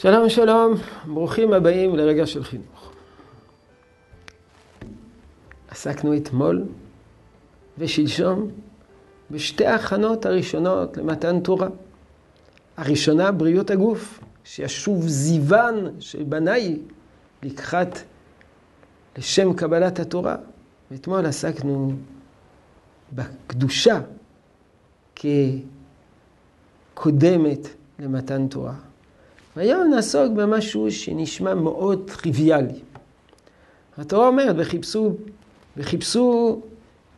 שלום שלום, ברוכים הבאים לרגע של חינוך. עסקנו אתמול ושלשום בשתי ההכנות הראשונות למתן תורה. הראשונה, בריאות הגוף, שישוב זיוון של בניי לקחת לשם קבלת התורה. ואתמול עסקנו בקדושה כקודמת למתן תורה. והיום נעסוק במשהו שנשמע מאוד טריוויאלי. התורה אומרת, וחיפשו, וחיפשו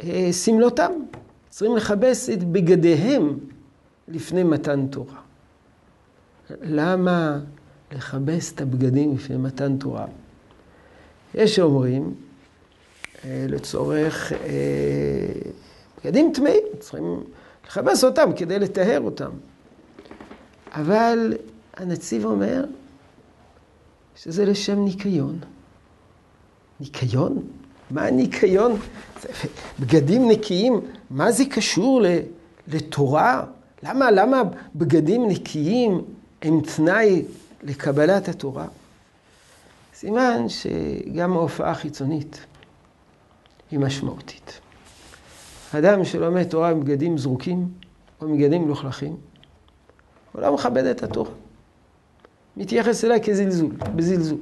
אה, סמלותם. צריכים לכבס את בגדיהם לפני מתן תורה. למה לכבס את הבגדים לפני מתן תורה? יש שאומרים, אה, לצורך אה, בגדים טמאים, צריכים לכבס אותם כדי לטהר אותם. אבל הנציב אומר שזה לשם ניקיון. ניקיון? מה הניקיון? בגדים נקיים, מה זה קשור לתורה? למה, למה בגדים נקיים הם תנאי לקבלת התורה? סימן שגם ההופעה החיצונית היא משמעותית. אדם שלומד תורה עם בגדים זרוקים או עם בגדים מלוכלכים, הוא לא מכבד את התורה. מתייחס אליה כזלזול, בזלזול.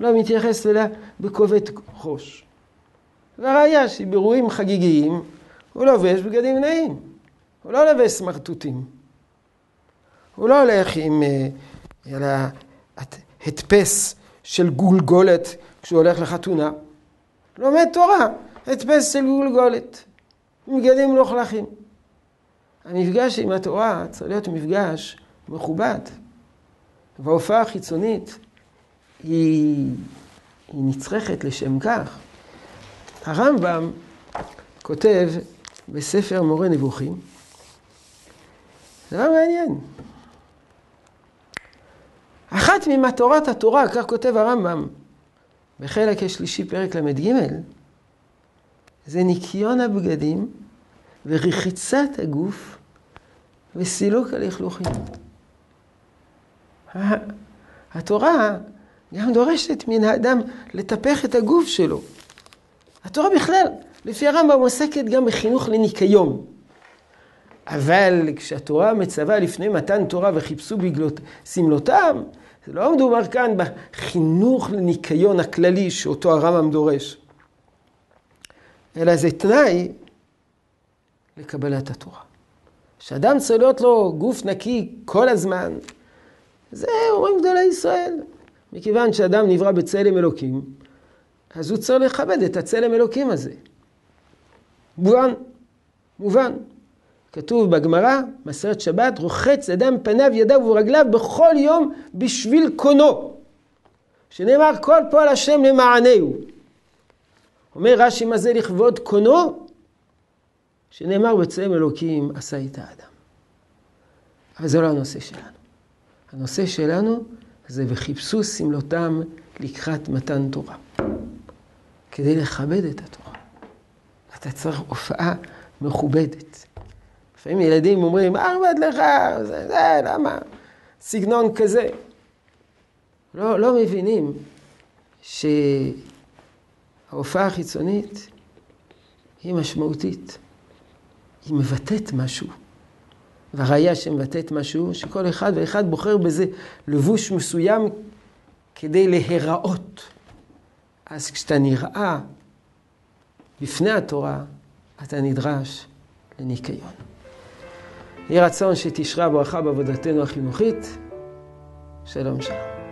לא מתייחס אליה בכובד ראש. והראיה שבאירועים חגיגיים הוא לובש בגדים נעים. הוא לא לובש סמרטוטים. הוא לא הולך עם אה, הדפס של גולגולת כשהוא הולך לחתונה. לומד תורה, הדפס של גולגולת, בגדים מלוכלכים. המפגש עם התורה צריך להיות מפגש מכובד. וההופעה החיצונית היא, היא נצרכת לשם כך. הרמב"ם כותב בספר מורה נבוכים, דבר מעניין. אחת ממטרות התורה, כך כותב הרמב"ם, בחלק השלישי, פרק ל"ג, זה ניקיון הבגדים ורחיצת הגוף וסילוק הלכלוכים. התורה גם דורשת מן האדם לטפח את הגוף שלו. התורה בכלל, לפי הרמב"ם, עוסקת גם בחינוך לניקיון. אבל כשהתורה מצווה לפני מתן תורה וחיפשו בגלות סמלותם, זה לא מדובר כאן בחינוך לניקיון הכללי שאותו הרמב"ם דורש, אלא זה תנאי לקבלת התורה. שאדם צריך להיות לו גוף נקי כל הזמן, זה אומרים גדולי ישראל. מכיוון שאדם נברא בצלם אלוקים, אז הוא צריך לכבד את הצלם אלוקים הזה. מובן, מובן. כתוב בגמרא, מסרת שבת, רוחץ אדם פניו, ידיו ורגליו בכל יום בשביל קונו. שנאמר כל פועל השם למענהו. אומר רש"י מה זה לכבוד קונו? שנאמר בצלם אלוקים עשה את האדם. אבל זה לא הנושא שלנו. הנושא שלנו זה וחיפשו סמלותם לקראת מתן תורה. כדי לכבד את התורה. אתה צריך הופעה מכובדת. לפעמים ילדים אומרים, מה עובד לך? זה, זה, למה? סגנון כזה. לא, לא מבינים שההופעה החיצונית היא משמעותית. היא מבטאת משהו. והראיה שמבטאת משהו, שכל אחד ואחד בוחר בזה לבוש מסוים כדי להיראות. אז כשאתה נראה בפני התורה, אתה נדרש לניקיון. יהי רצון שתשרה ברכה בעבודתנו החינוכית. שלום שלום.